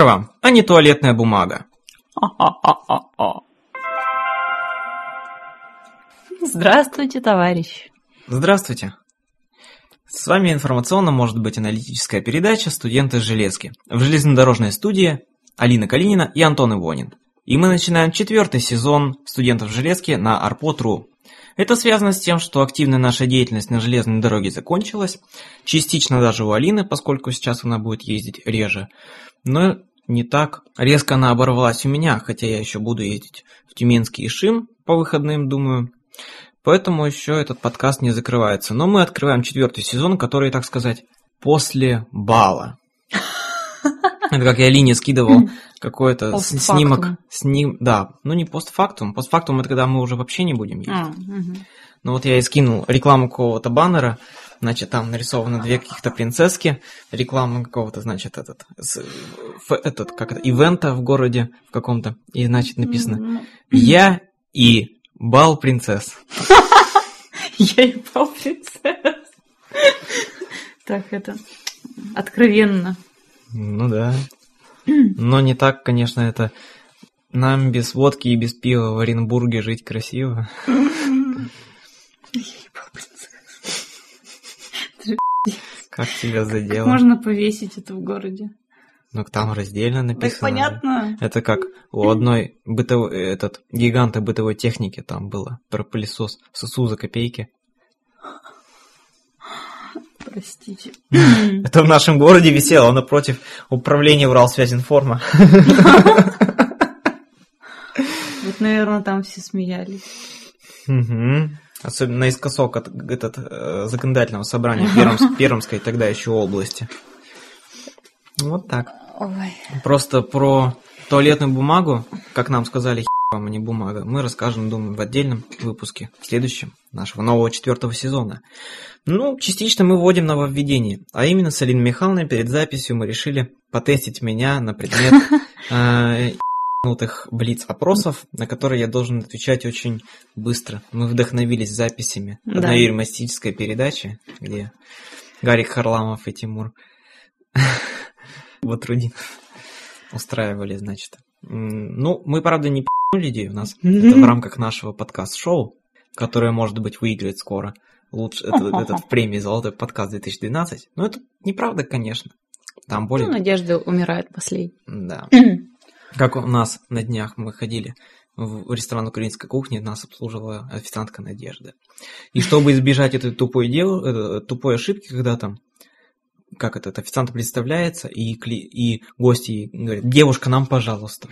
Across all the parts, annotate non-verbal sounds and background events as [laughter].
а не туалетная бумага. Здравствуйте, товарищ. Здравствуйте. С вами информационно может быть аналитическая передача «Студенты железки» в железнодорожной студии Алина Калинина и Антон Ивонин. И мы начинаем четвертый сезон «Студентов железки» на Арпот.ру. Это связано с тем, что активная наша деятельность на железной дороге закончилась, частично даже у Алины, поскольку сейчас она будет ездить реже, но не так резко она оборвалась у меня, хотя я еще буду ездить в Тюменский Ишим по выходным, думаю. Поэтому еще этот подкаст не закрывается. Но мы открываем четвертый сезон, который, так сказать, после бала. [laughs] Это как я Лине скидывал [laughs] какой-то снимок. Сним, да, ну не постфактум. Постфактум это когда мы уже вообще не будем ездить. А. Ну вот я и скинул рекламу какого-то баннера, значит, там нарисованы две каких-то принцесски, реклама какого-то, значит, этот, с- ф- этот, как это, ивента в городе в каком-то, и, значит, написано Ну, «Я и бал принцесс». [laughs] Я ебал принцесс. Так, это откровенно. Ну да. [clears throat] Но не так, конечно, это нам без водки и без пива в Оренбурге жить красиво. [laughs] Как тебя Как задело? можно повесить это в городе? Ну там раздельно написано. Так понятно. Это как у одной бытовой, этот, гиганта бытовой техники там было про пылесос сосу за копейки. Простите. [laughs] Это в нашем городе висело напротив управления Уралсвязинформа. [laughs] Вот, наверное, там все смеялись. Мгм. Особенно наискосок от этот, э, законодательного собрания Пермс- [laughs] Пермской тогда еще области. Вот так. Ой. Просто про туалетную бумагу, как нам сказали, вам, а не бумага, мы расскажем, думаю, в отдельном выпуске, в следующем, нашего нового четвертого сезона. Ну, частично мы вводим нововведение, а именно с Алиной Михайловной перед записью мы решили потестить меня на предмет [laughs] э, ебанутых блиц-опросов, на которые я должен отвечать очень быстро. Мы вдохновились записями Да. одной юмористической передачи, где Гарик Харламов и Тимур Батрудин устраивали, значит. Ну, мы, правда, не пи***нули людей, у нас это в рамках нашего подкаст-шоу, которое, может быть, выиграет скоро лучше [laughs] этот, этот премии «Золотой подкаст 2012». Но это неправда, конечно. Там более... Ну, надежда умирает последней. Да. [clears throat] Как у нас на днях мы ходили в ресторан украинской кухни, нас обслуживала официантка Надежда. И чтобы избежать этой тупой, дел... э, тупой ошибки, когда там как этот официант представляется, и, кли... и гости говорят, девушка, нам, пожалуйста.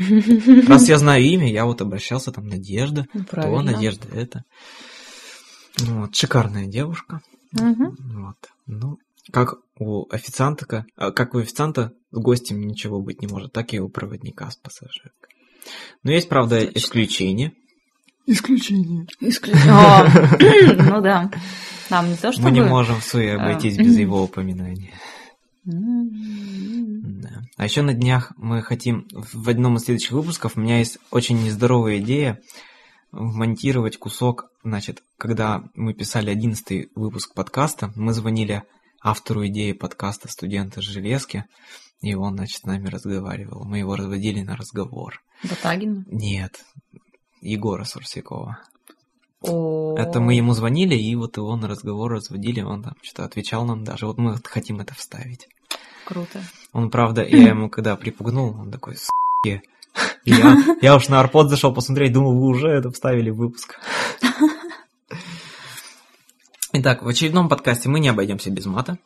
Раз я знаю имя, я вот обращался, там, Надежда, Ну, то. Надежда это. Вот, шикарная девушка. Мгм. Вот. Ну, как у официанта, а, как у официанта с гостем ничего быть не может, так и у проводника с пассажиркой. Но есть, правда, Точно. исключения. Исключение. Исключение. [laughs] Ну да. Нам не то, чтобы... Мы не можем в суе А, обойтись без его упоминания. М. Да. А еще на днях мы хотим в одном из следующих выпусков, у меня есть очень нездоровая идея вмонтировать кусок, значит, когда мы писали одиннадцатый выпуск подкаста, мы звонили автору идеи подкаста «Студенты железки», и он, значит, с нами разговаривал. Мы его разводили на разговор. Батагина? Нет, Егора Сурсякова. О. Это мы ему звонили, и вот его на разговор разводили, он там что-то отвечал нам даже. Вот мы хотим это вставить. Круто. Он, правда, я ему когда припугнул, он такой. И Я, я уж на арпод зашел посмотреть, думал, вы уже это вставили в выпуск. [laughs] Итак, в очередном подкасте мы не обойдемся без мата.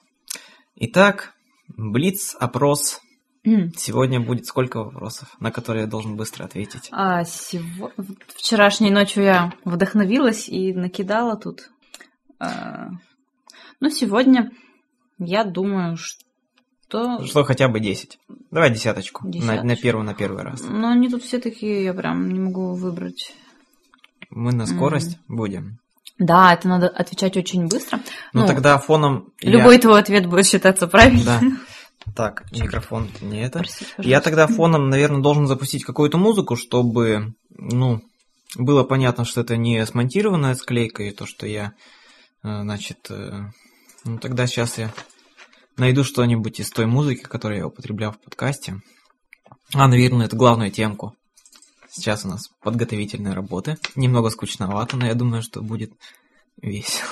Итак, Блиц, опрос. Сегодня будет сколько вопросов, на которые я должен быстро ответить? А сего... вчерашней ночью я вдохновилась и накидала тут. А, Ну, сегодня я думаю, что... Что хотя бы 10. Давай десяточку. На, на Десяточку. первый, на первый раз. Но они тут все такие, я прям не могу выбрать. Мы на скорость будем. Да, это надо отвечать очень быстро. Ну, Ну, тогда фоном... я- Любой твой ответ будет считаться правильным. Да. [laughs] Так, микрофон не это. Простите, Я тогда [laughs] фоном, наверное, должен запустить какую-то музыку, чтобы, ну, было понятно, что это не смонтированная склейка, и то, что я, э, значит, э, ну, тогда сейчас я найду что-нибудь из той музыки, которую я употреблял в подкасте. А, наверное, это главную темку. Сейчас у нас подготовительные работы. Немного скучновато, но я думаю, что будет весело.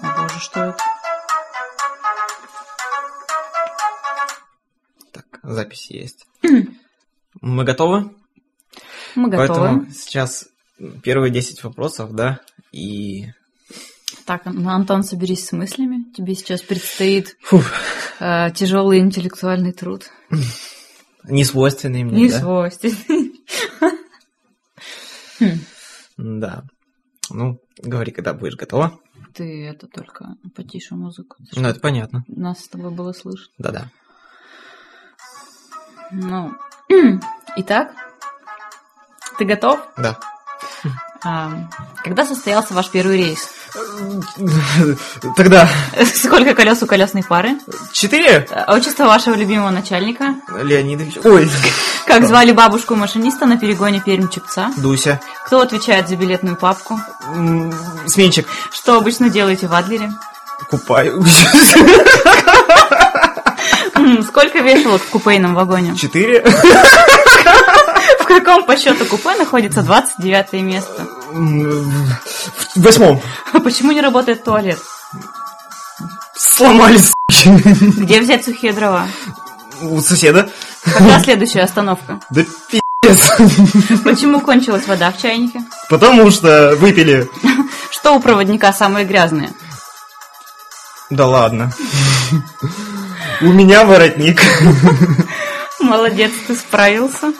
Боже, что это? Так, запись есть. [clears throat] Мы готовы? Готовы. Поэтому сейчас первые 10 вопросов, да, и... Так, Антон, соберись с мыслями. Тебе сейчас предстоит Фух, э, тяжелый интеллектуальный труд. [laughs] не свойственный мне, Не да? свойственный. [laughs] Да. Ну, говори, когда будешь готова. Ты это только потише музыку. Ну, это понятно. Нас с тобой было слышно. Да-да. Ну, [clears throat] итак, ты готов? Да. А, когда состоялся ваш первый рейс? [laughs] Тогда [laughs] Сколько колес у колесной пары? четыре А Отчество вашего любимого начальника? Леонидович. Ой, [laughs] Как звали бабушку машиниста на перегоне Пермь-Чепца? Дуся. Кто отвечает за билетную папку? Сменщик. Что обычно делаете в Адлере? Купаю. Сколько вешалок в купейном вагоне? Четыре. В каком по счету купе находится 29 место? В восьмом. Почему не работает туалет? Сломались. [laughs] Где взять сухие дрова? У соседа. Когда следующая остановка? Да пи***ц. [laughs] Почему кончилась вода в чайнике? Потому что выпили. [laughs] Что у проводника самое грязное? Да ладно. У меня воротник. Молодец, ты справился.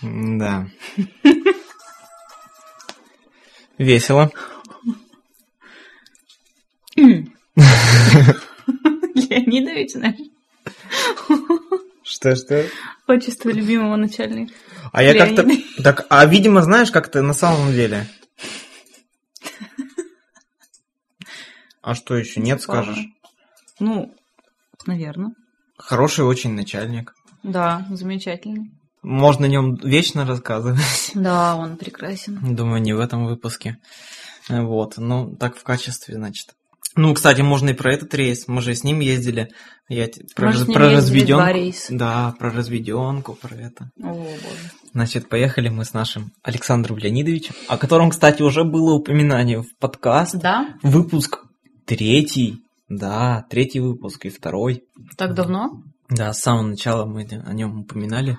Да. Весело. Леонидович, знаешь, Что, что? отчество любимого начальника. А я как-то... Так, а видимо, знаешь, как-то на самом деле. А что еще нет, скажешь? Ну, наверное. Хороший очень начальник. Да, замечательно. Можно о нем вечно рассказывать. [laughs] Да, он прекрасен. Думаю, не в этом выпуске. Вот, ну, так в качестве, значит. Ну, кстати, можно и про этот рейс. Мы же с ним ездили. Я про, Мы же с раз- про разведенку. Да, про разведенку, про это. О, боже. Значит, поехали мы с нашим Александром Леонидовичем, о котором, кстати, уже было упоминание в подкаст. Да? Выпуск третий. Да, третий выпуск и второй. Так давно? Да, с самого начала мы о нем упоминали.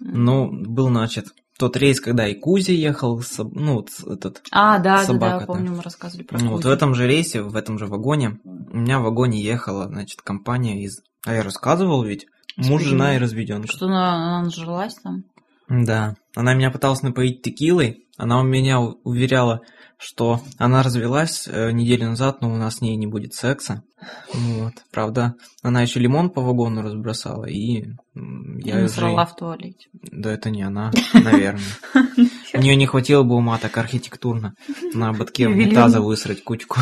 Ну, был, значит, тот рейс, когда и Кузя ехал, ну, вот этот А, да, да, да, Собака-то. помню, мы рассказывали про Ну, вот в Кузю. этом же рейсе, в этом же вагоне, у меня в вагоне ехала, значит, компания из... А я рассказывал ведь? Муж, жена и разведенка. Что она, она нажилась там? Да. Она меня пыталась напоить текилой. Она у меня уверяла, что она развелась э, неделю назад, но у нас с ней не будет секса. Вот. Правда, она еще лимон по вагону разбросала, и я Я уже... в туалете. Да это не она, [laughs] наверное. У нее не хватило бы ума так архитектурно на ободке унитаза высрать кучку.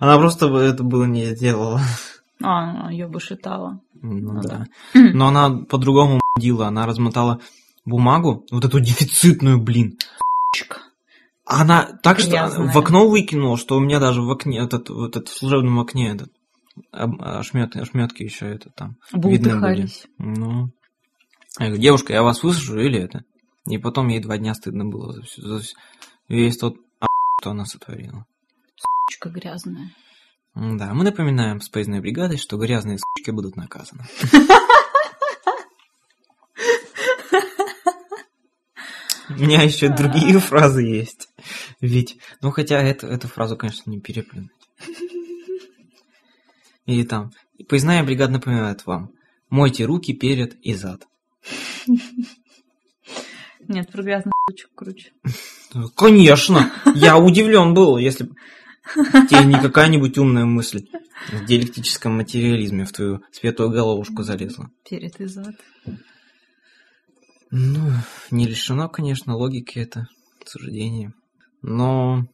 Она просто бы это было не сделала. А, ее бы шитала. Ну Ну да. Но она по-другому м***дила. Она размотала бумагу, вот эту дефицитную, блин. Она так что в окно выкинула, что у меня даже в окне, этот, вот этот в служебном окне этот об- ошмет, ошметки еще это там. видны были. Бултыхались. Ну. Я говорю, девушка, я вас высажу или это? И потом ей два дня стыдно было за, всё- за всё- весь тот а**, что она сотворила. Сучка грязная. Да, мы напоминаем с поездной бригадой, что грязные сучки будут наказаны. [laughs] У меня еще другие фразы есть. Ведь, ну хотя эту, эту фразу, конечно, не переплюнуть. Или там, поездная бригада напоминает вам, мойте руки перед и зад. Нет, про грязных сучек круче. Конечно, я удивлен был, если тебе не какая-нибудь умная мысль в диалектическом материализме в твою светлую головушку залезла. Перед и зад. Ну, не лишено, конечно, логики это суждение. Но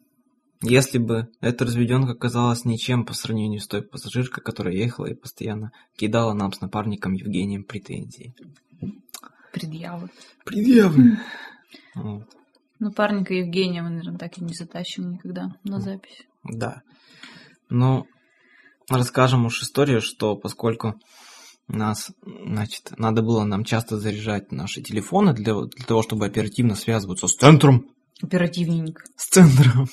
Если бы эта разведенка казалась ничем по сравнению с той пассажиркой, которая ехала и постоянно кидала нам с напарником Евгением претензии. Предъявы. Предъявы. Вот. Напарника Евгения мы, наверное, так и не затащим никогда на запись. Да. Ну, расскажем уж историю, что поскольку нас, значит, надо было нам часто заряжать наши телефоны для, для того, чтобы оперативно связываться с центром. Оперативненько. С центром.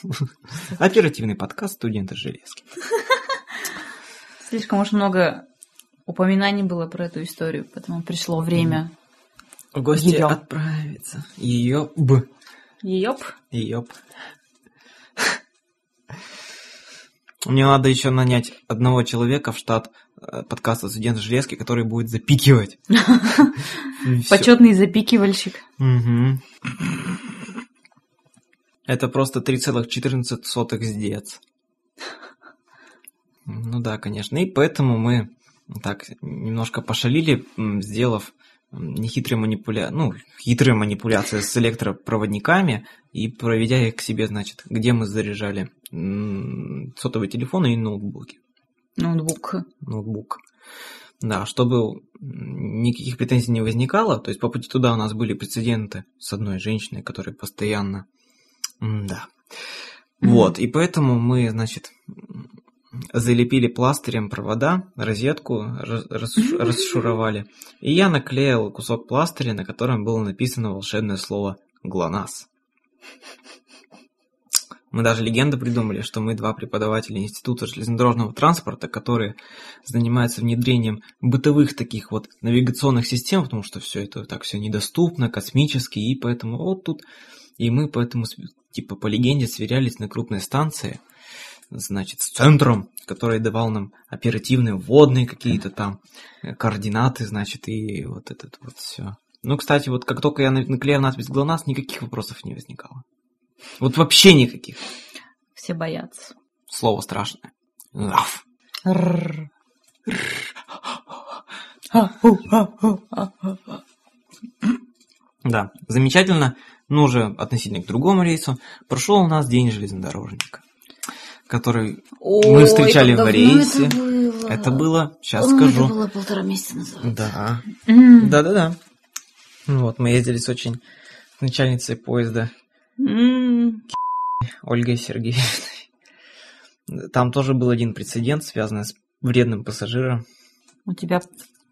Оперативный подкаст студента Железки. [laughs] Слишком уж много упоминаний было про эту историю, поэтому пришло время В гости отправиться. Ее б. Ёп. Ёп. Мне надо еще нанять одного человека в штат э, подкаста «Студент Железки», который будет запикивать. Почетный запикивальщик. Это просто 3,14 сдец. Ну да, конечно. И поэтому мы так немножко пошалили, сделав нехитрые манипуля... ну, хитрые манипуляции с электропроводниками и проведя их к себе, значит, где мы заряжали сотовые телефоны и ноутбуки. Ноутбук. Ноутбук. Да, чтобы никаких претензий не возникало, то есть по пути туда у нас были прецеденты с одной женщиной, которая постоянно... Да. Вот, и поэтому мы, значит, залепили пластырем провода, розетку расшуровали, и я наклеил кусок пластыря, на котором было написано волшебное слово «ГЛОНАСС». Мы даже легенду придумали, что мы два преподавателя Института железнодорожного транспорта, которые занимаются внедрением бытовых таких вот навигационных систем, потому что все это так все недоступно, космически, и поэтому вот тут и мы поэтому типа по легенде сверялись на крупной станции, значит, с центром, который давал нам оперативные вводные какие-то там э, координаты, значит, и вот этот вот все. Ну, кстати, вот как только я на- наклеил надпись ГЛОНАСС, никаких вопросов не возникало. Вот вообще никаких. Все боятся. Слово страшное. А-у. Да, замечательно. Но уже относительно к другому рейсу прошел у нас день железнодорожника, который Ой, встречали как в рейсе. Это было, это было, сейчас Ой, скажу. Это было полтора месяца назад. Да, М. да-да-да. Вот, мы ездили с очень начальницей поезда М. Ольгой Сергеевной. Там тоже был один прецедент, связанный с вредным пассажиром. У тебя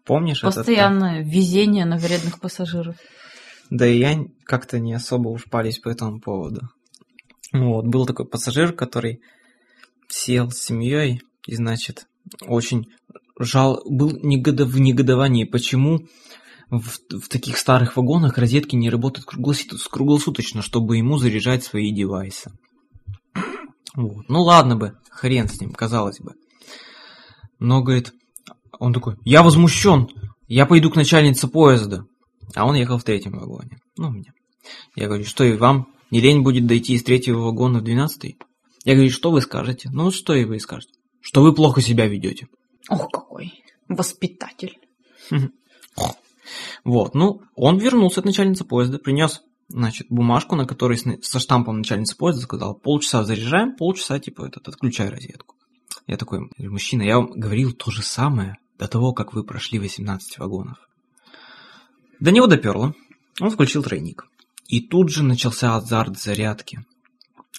Помнишь этот? постоянное везение на вредных пассажиров. Да и я как-то не особо уж парюсь по этому поводу. Вот, был такой пассажир, который сел с семьей и, значит, очень жал, был негодов, в негодовании, почему в, в таких старых вагонах розетки не работают круглосут- круглосуточно, чтобы ему заряжать свои девайсы. Вот. Ну ладно бы, хрен с ним, казалось бы. Но, говорит, он такой, я возмущен, я пойду к начальнице поезда. А он ехал в третьем вагоне. Ну, меня. Я говорю, что и вам не лень будет дойти из третьего вагона в двенадцатый? Я говорю, что вы скажете? Ну, что и вы скажете. Что вы плохо себя ведете. Ох, какой воспитатель. [laughs] Вот, ну, он вернулся от начальницы поезда, принес, значит, бумажку, на которой со штампом начальницы поезда сказал, полчаса заряжаем, полчаса, типа, этот, отключай розетку. Я такой, мужчина, я вам говорил то же самое до того, как вы прошли 18 вагонов. До него доперло. Он включил тройник. И тут же начался азарт зарядки.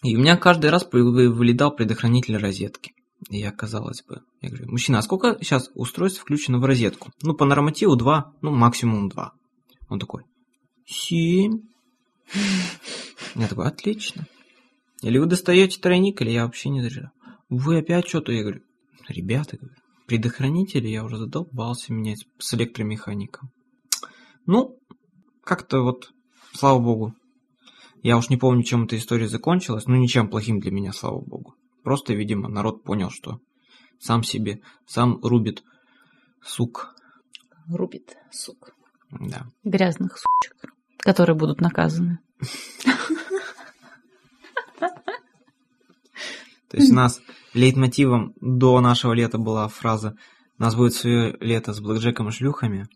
И у меня каждый раз вылетал предохранитель розетки. И я, казалось бы, я говорю, мужчина, а сколько сейчас устройств включено в розетку? Ну, по нормативу 2, ну, максимум 2. Он такой, 7. Я такой, отлично. Или вы достаете тройник, или я вообще не заряжаю. Вы опять что-то, я говорю, ребята, предохранители я уже задолбался менять с электромехаником. Ну, как-то вот, слава богу. Я уж не помню, чем эта история закончилась, но ничем плохим для меня, слава богу. Просто, видимо, народ понял, что сам себе, сам рубит сук. Рубит, сук. Да. Грязных сучек, которые будут наказаны. [laughs] То есть у нас лейтмотивом до нашего лета была фраза «У нас будет свое лето с блэкджеком и шлюхами»,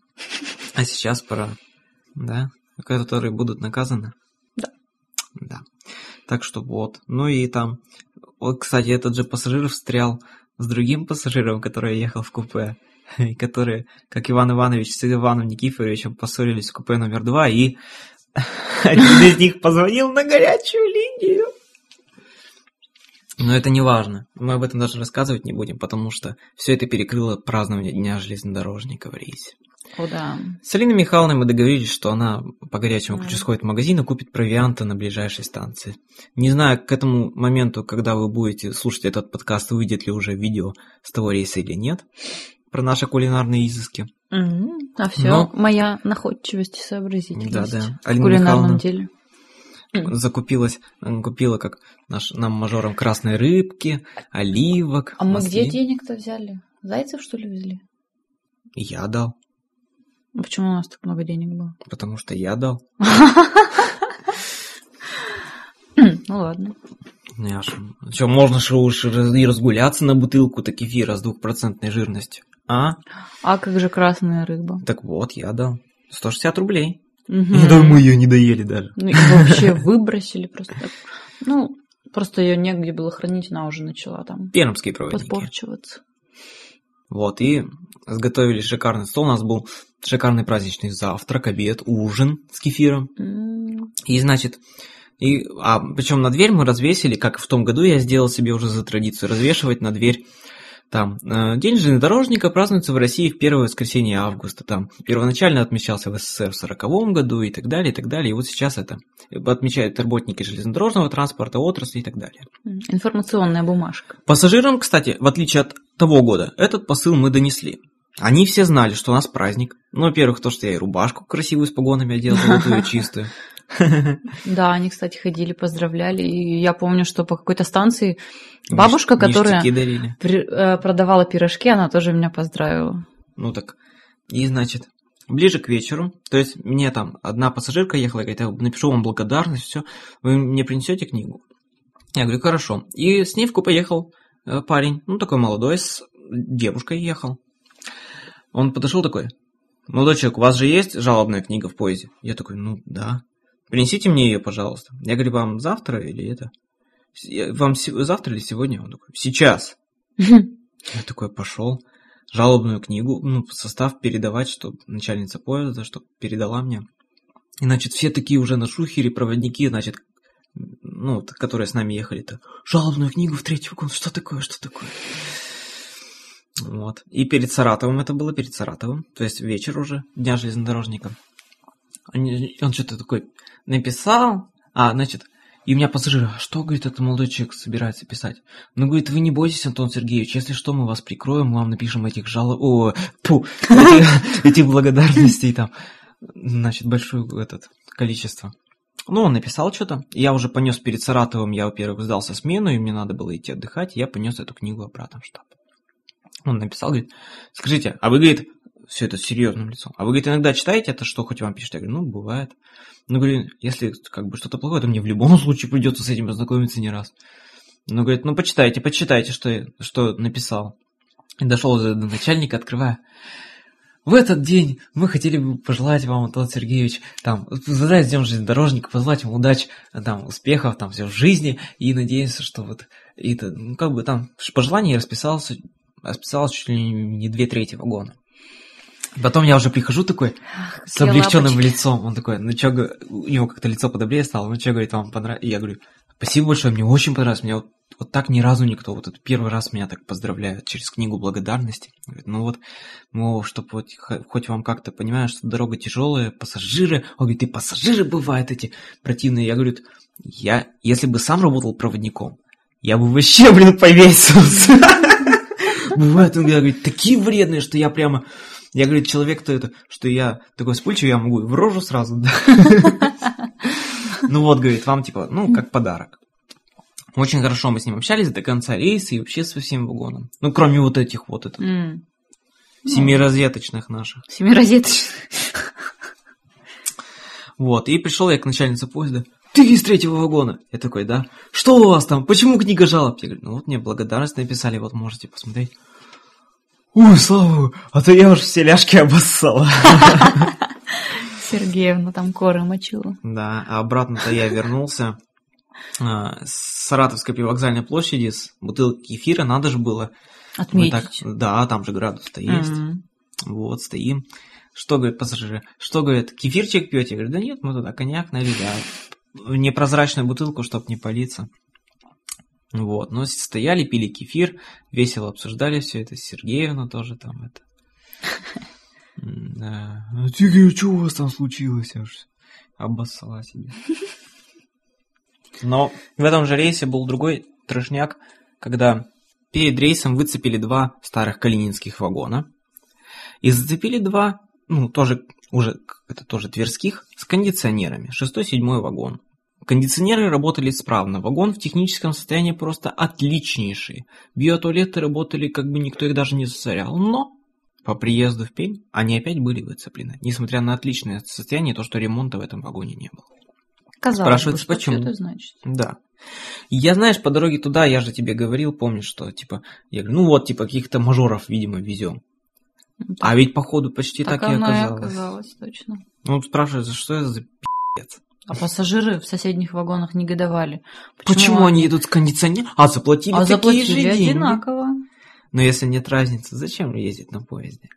а сейчас пора, да, которые будут наказаны? Да. Так что вот. Ну и там, вот, кстати, этот же пассажир встрял с другим пассажиром, который ехал в купе, [laughs] и которые, как Иван Иванович с Иваном Никифоровичем, поссорились в купе номер два, и [laughs] один из них позвонил на горячую линию. Но это не важно. Мы об этом даже рассказывать не будем, потому что все это перекрыло празднование Дня железнодорожника в рейсе. О, да. С Алиной Михайловной мы договорились, что она по горячему ключу сходит в магазин и купит провианта на ближайшей станции. Не знаю, к этому моменту, когда вы будете слушать этот подкаст, выйдет ли уже видео с того рейса или нет, про наши кулинарные изыски. Мгм. А все, Но- моя находчивость и сообразительность Да-да. в Алина кулинарном Михайловна деле. Закупилась, купила как наш, нам мажорам красной рыбки, оливок. А мы где денег-то взяли? Зайцев, что ли, везли? Я дал, А почему у нас так много денег было? потому что я дал. [laughs] Ну ладно. Что, можно же уж и разгуляться на бутылку-то кефира с двухпроцентной жирностью. А? А как же красная рыба? Так вот, я дал. 160 рублей. Мгм. Да мы ее не доели даже. Ну и вообще выбросили просто так. Ну, просто ее негде было хранить, она уже начала там Пермские проводники. подпорчиваться. Вот, и сготовили шикарный стол. У нас был шикарный праздничный завтрак, обед, ужин с кефиром. И, значит, и, а причем на дверь мы развесили, как в том году я сделал себе уже за традицию, развешивать на дверь там э, День железнодорожника празднуется в России в первое воскресенье августа. Там первоначально отмечался в СССР в 40 году и так далее, и так далее. И вот сейчас это отмечают работники железнодорожного транспорта, отрасли и так далее. Информационная бумажка. Пассажирам, кстати, в отличие от того года, этот посыл мы донесли. Они все знали, что у нас праздник. Ну, во-первых, то, что я и рубашку красивую с погонами одел, золотую, чистую. [laughs] Да, они, кстати, ходили, поздравляли. И я помню, что по какой-то станции бабушка, которая э, продавала пирожки, она тоже меня поздравила. Ну так, и значит, ближе к вечеру, то есть мне там одна пассажирка ехала, говорит, я напишу вам благодарность, все, вы мне принесете книгу? Я говорю, хорошо. И с ней в купе ехал парень, ну такой молодой, с девушкой ехал. Он подошел такой, молодой человек, у вас же есть жалобная книга в поезде? Я такой, ну да. Принесите мне ее, пожалуйста. Я говорю, вам завтра или это? Вам завтра или сегодня? Он такой, сейчас. [laughs] Я такой пошел, жалобную книгу, ну, состав передавать, чтобы начальница поезда, чтобы передала мне. И, значит, все такие уже на шухере, проводники, значит, ну, которые с нами ехали-то. Жалобную книгу в третий вагон, что такое, что такое? Вот. И перед Саратовым это было, перед Саратовым, то есть вечер уже, Дня железнодорожника. Они- он что-то такой написал, а, значит, и у меня пассажир, «А что, говорит, этот молодой человек собирается писать? Ну, говорит, вы не бойтесь, Антон Сергеевич, если что, мы вас прикроем, мы вам напишем этих жалоб... О, [laughs] этих, этих благодарностей там, значит, большое этот, количество. Ну, он написал что-то, я уже понес перед Саратовым, я, во-первых, сдался смену, и мне надо было идти отдыхать, я понес эту книгу обратно в штаб. Он написал, говорит, скажите, а вы, говорит, все это с серьезным лицом, а вы, говорит, иногда читаете это, что хоть вам пишет? Я говорю, ну, бывает. Ну, говорю, если как бы что-то плохое, то мне в любом случае придется с этим ознакомиться не раз. Ну, говорит, ну, почитайте, почитайте, что, что написал. И дошел до до начальника, открывая. В этот день мы хотели бы пожелать вам, Антон Сергеевич, там, задать Днем железнодорожника, пожелать вам удач, там, успехов, там, все в жизни, и надеемся, что вот, это, ну, как бы там, пожелание расписался, расписалось чуть ли не две трети вагона. Потом я уже прихожу такой, с какие облегченным лапочки. лицом. Он такой, ну г- у него как-то лицо подобрее стало, ну чё, говорит, вам понравилось? И я говорю, спасибо большое, мне очень понравилось, мне вот, вот так ни разу никто, вот это первый раз меня так поздравляют через книгу благодарности. Говорит, ну вот, ну, чтобы вот, хоть вам как-то, понимаешь, что дорога тяжелая, пассажиры, он говорит, и пассажиры бывают эти противные. Я говорю, я, если бы сам работал проводником, я бы вообще, блин, повесился. [laughs] Бывает, он говорит, такие вредные, что я прямо... Я, говорю, человек-то это, что я такой вспыльчивый, я могу в рожу сразу, да. [laughs] Ну вот, говорит, вам типа, ну, как подарок. Очень хорошо мы с ним общались до конца рейса и вообще со всем вагоном. Ну, кроме вот этих вот это, М, семиразеточных наших. Семиразеточная. Вот, и пришел я к начальнице поезда. Ты из третьего вагона. Я такой, да. Что у вас там? Почему книга жалоб? Я говорю, ну вот мне благодарность написали, вот можете посмотреть. Ой, слава а то я уж все ляжки обоссала. [laughs] Сергеевна там коры мочила. Да, а обратно-то я вернулся. а, с Саратовской привокзальной площади с бутылки кефира, надо же было. Мы Отметить. так, да, там же градус-то есть. М. Вот, стоим. Что говорят пассажиры? Что говорят, кефирчик пьете? Я говорю, да нет, мы туда коньяк налили, а непрозрачную бутылку, чтоб не палиться. Вот, ну, стояли, пили кефир, весело обсуждали все это, Сергеевна тоже там это. [laughs] Да. А ты что у вас там случилось? Аж обоссала себе. Но в этом же рейсе был другой трешняк, когда перед рейсом выцепили два старых калининских вагона и зацепили два, ну, тоже, уже, это тоже тверских, с кондиционерами, шестой-седьмой вагон. Кондиционеры работали исправно, вагон в техническом состоянии просто отличнейший. Биотуалеты работали, как бы никто их даже не засорял, но по приезду в Пень они опять были выцеплены, несмотря на отличное состояние, то, что ремонта в этом вагоне не было. Казалось бы, Спрашивается, что почему? это значит? Да. Я, знаешь, по дороге туда, я же тебе говорил, помнишь, что, типа, я говорю, ну вот, типа, каких-то мажоров, видимо, везем. Ну, А ведь, походу, почти так, и оно оказалось. оказалось, точно. Ну, спрашивается, что это за пи***ц? А пассажиры в соседних вагонах негодовали. Почему, они идут с кондиционером? А, заплатили А такие заплатили же деньги. одинаково. Но если нет разницы, зачем ездить на поезде?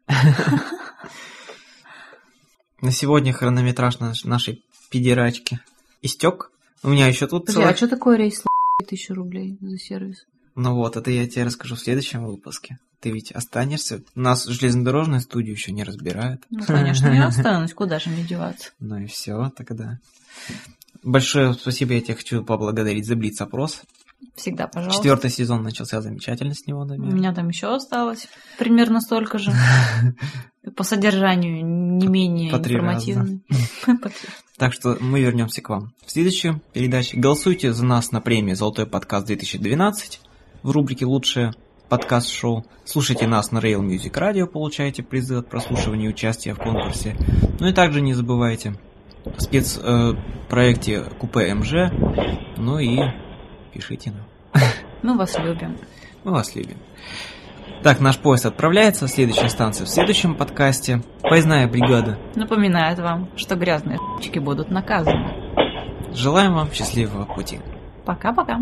На сегодня хронометраж наш- нашей педерачки истек. У меня еще тут Подожди, а что такое рейс тысячу рублей за сервис? Ну вот, это я тебе расскажу в следующем выпуске. Ты ведь останешься. Нас железнодорожную студию еще не разбирают. Ну, конечно, я останусь. Куда же мне деваться? [laughs] Ну и все тогда. Большое спасибо, я тебя хочу поблагодарить за Блиц-опрос. Всегда, пожалуйста. Четвертый сезон начался замечательно с него, У наверное. меня там еще осталось примерно столько же. [laughs] По содержанию не менее [laughs] По три. Так что мы вернемся к вам в следующей передаче. Голосуйте за нас на премии «Золотой подкаст 2012» в рубрике «Лучшее подкаст-шоу». Слушайте нас на Rail Music Radio, получаете призы от прослушивания и участия в конкурсе. Ну и также не забывайте спецпроекте Купе МЖ. Ну и пишите нам. Мы вас любим. Мы вас любим. Так, наш поезд отправляется. Следующая станция в следующем подкасте. Поездная бригада. Напоминает вам, что грязные х**чики будут наказаны. Желаем вам счастливого пути. Пока-пока.